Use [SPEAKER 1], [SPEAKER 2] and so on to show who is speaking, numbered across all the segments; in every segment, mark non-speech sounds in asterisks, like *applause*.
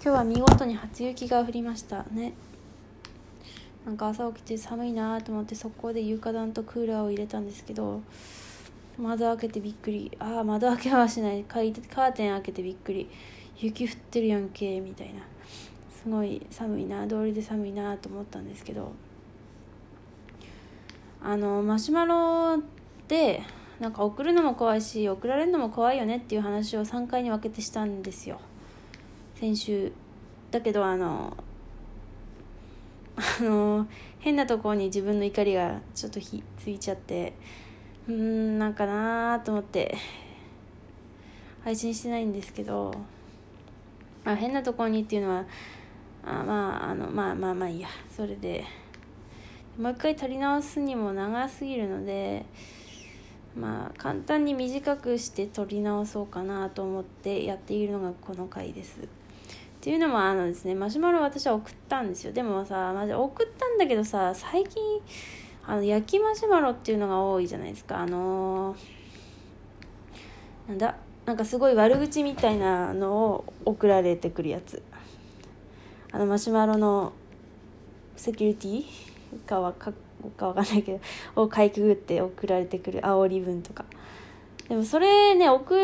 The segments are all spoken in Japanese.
[SPEAKER 1] 今日は見事に初雪が降りました。ね。なんか朝起きて寒いなと思って速攻で床暖とクーラーを入れたんですけど窓開けてびっくり。ああ窓開けはしない。カーテン開けてびっくり。雪降ってるやんけみたいな。すごい寒いな道理で寒いなと思ったんですけど。あのマシュマロでなんか送るのも怖いし送られるのも怖いよねっていう話を3回に分けてしたんですよ。先週だけどあの *laughs* あの変なところに自分の怒りがちょっとひついちゃってうーんなんかなーと思って配信してないんですけどあ変なところにっていうのはあまああのまあまあまあいいやそれでもう一回取り直すにも長すぎるのでまあ簡単に短くして取り直そうかなと思ってやっているのがこの回です。っていうのもあのですね。マシュマロ私は送ったんですよ。でもさマジ送ったんだけどさ最近あの焼きマシュマロっていうのが多いじゃないですか。あのー、なんだ？なんかすごい悪口みたいなのを送られてくるやつ。あのマシュマロのセキュリティかはかかわかんないけどをかいくぐって送られてくる煽り文とか。でもそれね送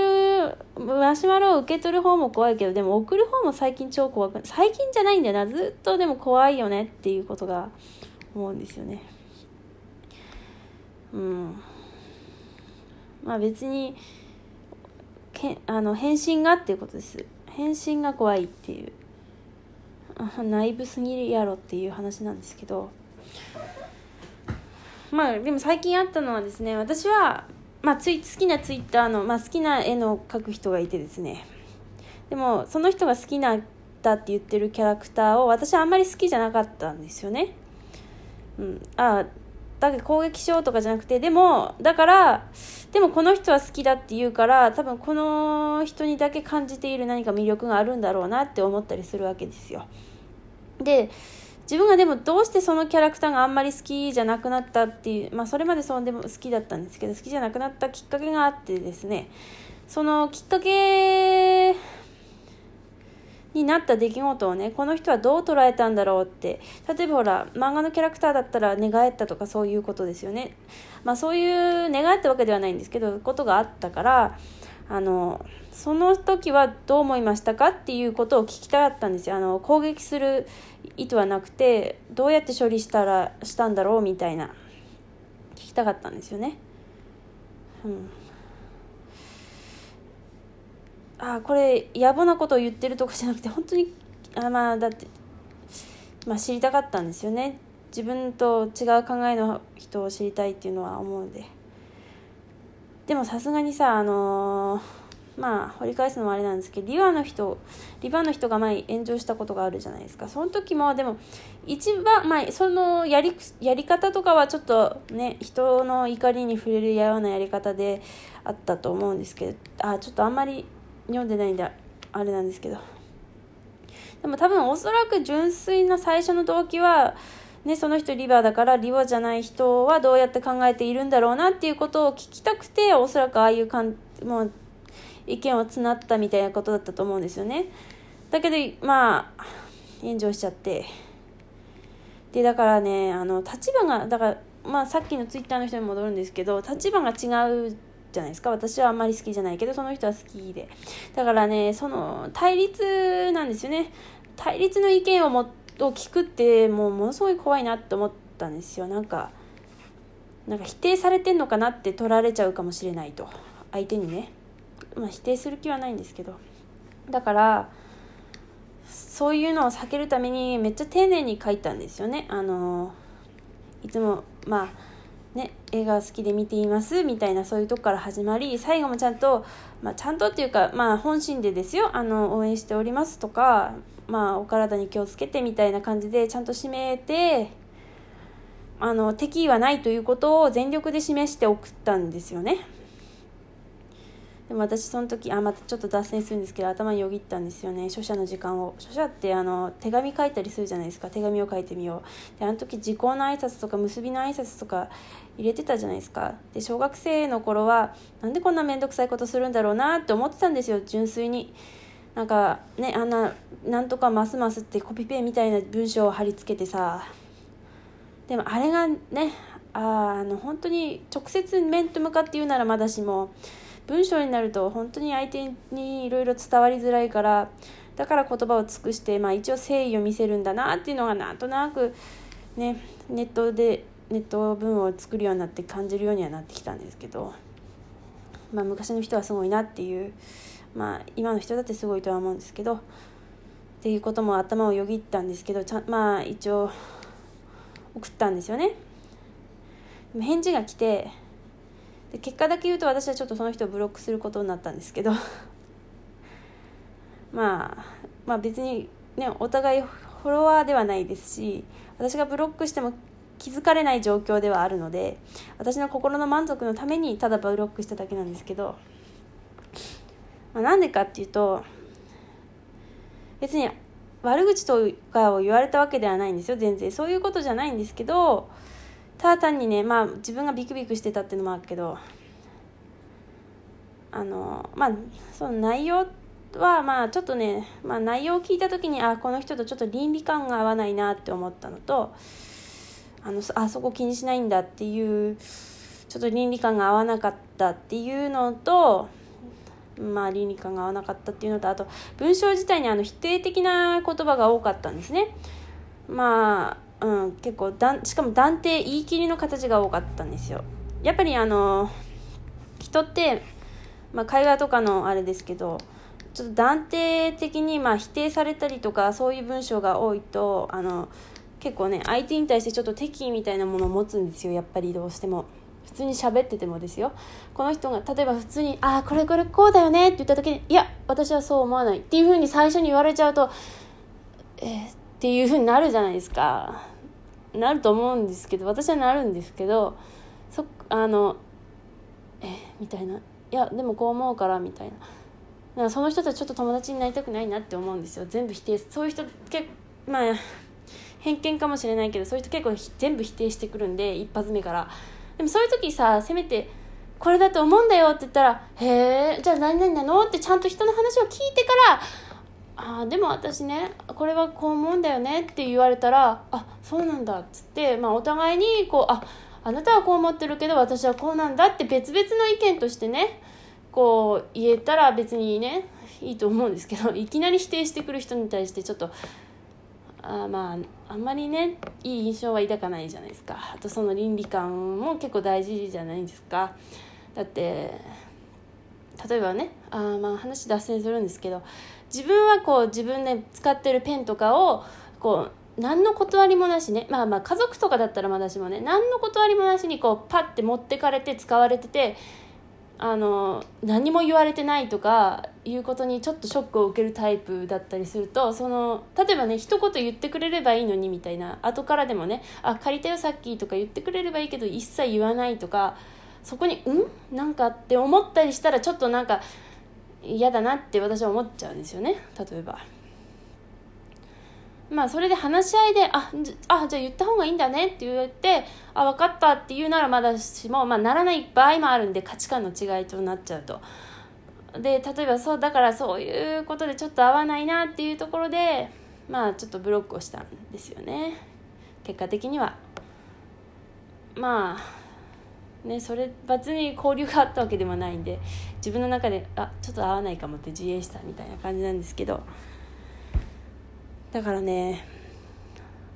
[SPEAKER 1] るマシュマロを受け取る方も怖いけどでも送る方も最近超怖く最近じゃないんだよな。ずっとでも怖いよねっていうことが思うんですよね。うん。まあ別にけあの返信がっていうことです。返信が怖いっていう。*laughs* 内部すぎるやろっていう話なんですけど。まあでも最近あったのはですね私はまあ、つい好きなツイッターの、まあ、好きな絵の描く人がいてですねでもその人が好きなだって言ってるキャラクターを私はあんまり好きじゃなかったんですよね。うん、あだけど攻撃しようとかじゃなくてでもだからでもこの人は好きだって言うから多分この人にだけ感じている何か魅力があるんだろうなって思ったりするわけですよ。で自分がでもどうしてそのキャラクターがあんまり好きじゃなくなったっていうまあそれまでそうでも好きだったんですけど好きじゃなくなったきっかけがあってですねそのきっかけになった出来事をねこの人はどう捉えたんだろうって例えばほら漫画のキャラクターだったら寝返ったとかそういうことですよね。まあそういう寝返ったわけではないんですけどことがあったからあのその時はどう思いましたかっていうことを聞きたかったんですよ。あの攻撃する意図はなくてどうやって処理したらしたんだろうみたいな聞きたかったんですよね。うん、あこれ野暮なことを言ってるとかじゃなくて本当にあまあだって、まあ、知りたかったんですよね。自分と違う考えの人を知りたいっていうのは思うんで。でもさすがにさあのーまあ掘り返すのもあれなんですけどリバの人リバの人が前炎上したことがあるじゃないですか。その時もでも一番まあそのやりやり方とかはちょっとね人の怒りに触れるようなやり方であったと思うんですけどあちょっとあんまり読んでないんであれなんですけど。でも多分おそらく純粋な最初の動機はね、その人リバーだからリバーじゃない人はどうやって考えているんだろうなっていうことを聞きたくておそらくああいうかんもう意見を募ったみたいなことだったと思うんですよね。だけどまあ炎上しちゃって。でだからねあの立場がだからまあさっきのツイッターの人に戻るんですけど立場が違うじゃないですか。私はあんまり好きじゃないけどその人は好きで。だからねその対立なんですよね。対立の意見をもを聞くってもうものすごい怖いなって思ったんですよ。なんかなんか否定されてんのかなって取られちゃうかもしれないと。相手にね。まあ、否定する気はないんですけど。だからそういうのを避けるためにめっちゃ丁寧に書いたんですよね。あのいつもまあね、映画好きで見ていますみたいなそういうとこから始まり最後もちゃんと、まあ、ちゃんとっていうか、まあ、本心でですよ。あの応援しておりますとか、まあ、お体に気をつけてみたいな感じでちゃんと締めてあの敵意はないということを全力で示して送ったんですよね。でも私その時あまたちょっと脱線するんですけど頭によぎったんですよね。書写の時間を。書写ってあの手紙書いたりするじゃないですか。手紙を書いてみよう。であの時時効の挨拶とか結びの挨拶とか入れてたじゃないですか。で小学生の頃はなんでこんな面倒くさいことするんだろうなって思ってたんですよ。純粋に。なんかねあんななんとかますますってコピペみたいな文章を貼り付けてさ。でもあれがねああの本当に直接面と向かって言うならまだしも文章になると本当に相手にいろいろ伝わりづらいからだから言葉を尽くして、まあ、一応誠意を見せるんだなっていうのがなんとなくねネットでネット文を作るようになって感じるようにはなってきたんですけど、まあ、昔の人はすごいなっていう、まあ、今の人だってすごいとは思うんですけどっていうことも頭をよぎったんですけどちゃまあ一応送ったんですよね。返事が来てで結果だけ言うと私はちょっとその人をブロックすることになったんですけど *laughs* まあまあ別にねお互いフォロワーではないですし私がブロックしても気づかれない状況ではあるので私の心の満足のためにただブロックしただけなんですけど、まあ、なんでかっていうと別に悪口とかを言われたわけではないんですよ全然。そういうことじゃないんですけどただ単にねまあ自分がビクビクしてたっていうのもあるけどあのまあその内容はまあちょっとね、まあ、内容を聞いた時にあこの人とちょっと倫理観が合わないなって思ったのとあのあそこ気にしないんだっていうちょっと倫理観が合わなかったっていうのとまあ倫理観が合わなかったっていうのとあと文章自体にあの否定的な言葉が多かったんですねまあ、うん、結構だんしかも断定言い切りの形が多かったんですよやっぱりあの人って、まあ、会話とかのあれですけどちょっと断定的にまあ否定されたりとかそういう文章が多いとあの結構ね相手に対してちょっと敵意みたいなものを持つんですよやっぱりどうしても。通に喋っててもですよ。この人が例えば普通に「ああこれこれこうだよね」って言った時に「いや私はそう思わない」っていうふうに最初に言われちゃうとえー、っていうふうになるじゃないですか。なると思うんですけど私はなるんですけどそあのえー、みたいな。いやでもこう思うからみたいな。だかその人とはちょっと友達になりたくないなって思うんですよ。全部否定そういう人結構まあ偏見かもしれないけどそういう人結構全部否定してくるんで一発目から。でもそういう時させめてこれだと思うんだよって言ったら「へえじゃあ何々なの?」ってちゃんと人の話を聞いてから「ああでも私ねこれはこう思うんだよね」って言われたら「あそうなんだ」っつって、まあ、お互いにこう「ああなたはこう思ってるけど私はこうなんだ」って別々の意見としてねこう言えたら別にねいいと思うんですけどいきなり否定してくる人に対してちょっとあまああんまりねいい印象は抱かないじゃないですか。あとその倫理観も結構大事じゃないですか。だって例えばねあまあ話脱線するんですけど自分はこう自分で使ってるペンとかをこう何の断りもなしねまあまあ家族とかだったらまだしもね何の断りもなしにこうパッて持ってかれて使われててあの何も言われてないとかいうことにちょっとショックを受けるタイプだったりするとその例えばね一言言ってくれればいいのにみたいな後からでもね「あ借りたよさっき」とか言ってくれればいいけど一切言わないとかそこに「うん?」なんかって思ったりしたらちょっとなんか嫌だなって私は思っちゃうんですよね例えば。まあそれで話し合いで、あ、あじゃあ言った方がいいんだねって言って、あ、分かったって言うならまだしも、まあならない場合もあるんで価値観の違いとなっちゃうと。で、例えばそう、だからそういうことでちょっと合わないなっていうところで、まあちょっとブロックをしたんですよね。結果的には。まあ、ね、それ別に交流があったわけでもないんで自分の中であちょっと合わないかもって自衛したみたいな感じなんですけどだからね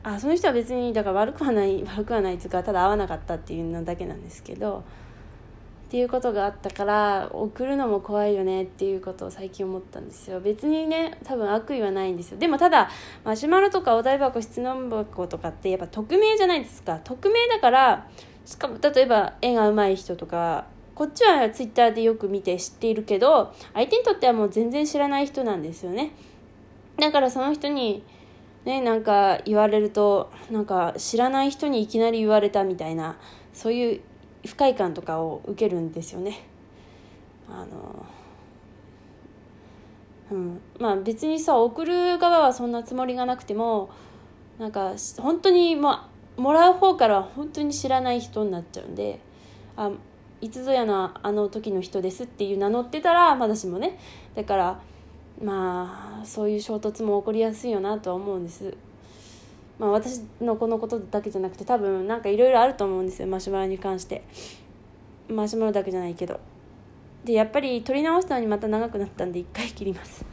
[SPEAKER 1] あその人は別にだから悪くはない *laughs* 悪くはないっていうかただ会わなかったっていうのだけなんですけどっていうことがあったから送るのも怖いよねっていうことを最近思ったんですよ。別にね多分悪意はないんですよ。でもただマシュマロとかお台箱質問箱とかってやっぱ匿名じゃないですか。匿名だからしかも例えば絵が上手い人とかこっちはツイッターでよく見て知っているけど相手にとってはもう全然知らない人なんですよね。だからその人にねなんか言われるとなんか知らない人にいきなり言われたみたいなそういう不快感とかを受けるんですよね。あのうん、まあ別にさ送る側はそんなつもりがなくてもなんか本当にまあもらう方からは本当に知らない人になっちゃうんであいつぞやのあの時の人ですっていう名乗ってたらまだしもねだからまあそういう衝突も起こりやすいよなとは思うんです。まあ私のこのことだけじゃなくて多分なんかいろいろあると思うんですよ。マシュマロに関して。マシュマロだけじゃないけど。でやっぱり撮り直したのにまた長くなったんで一回切ります。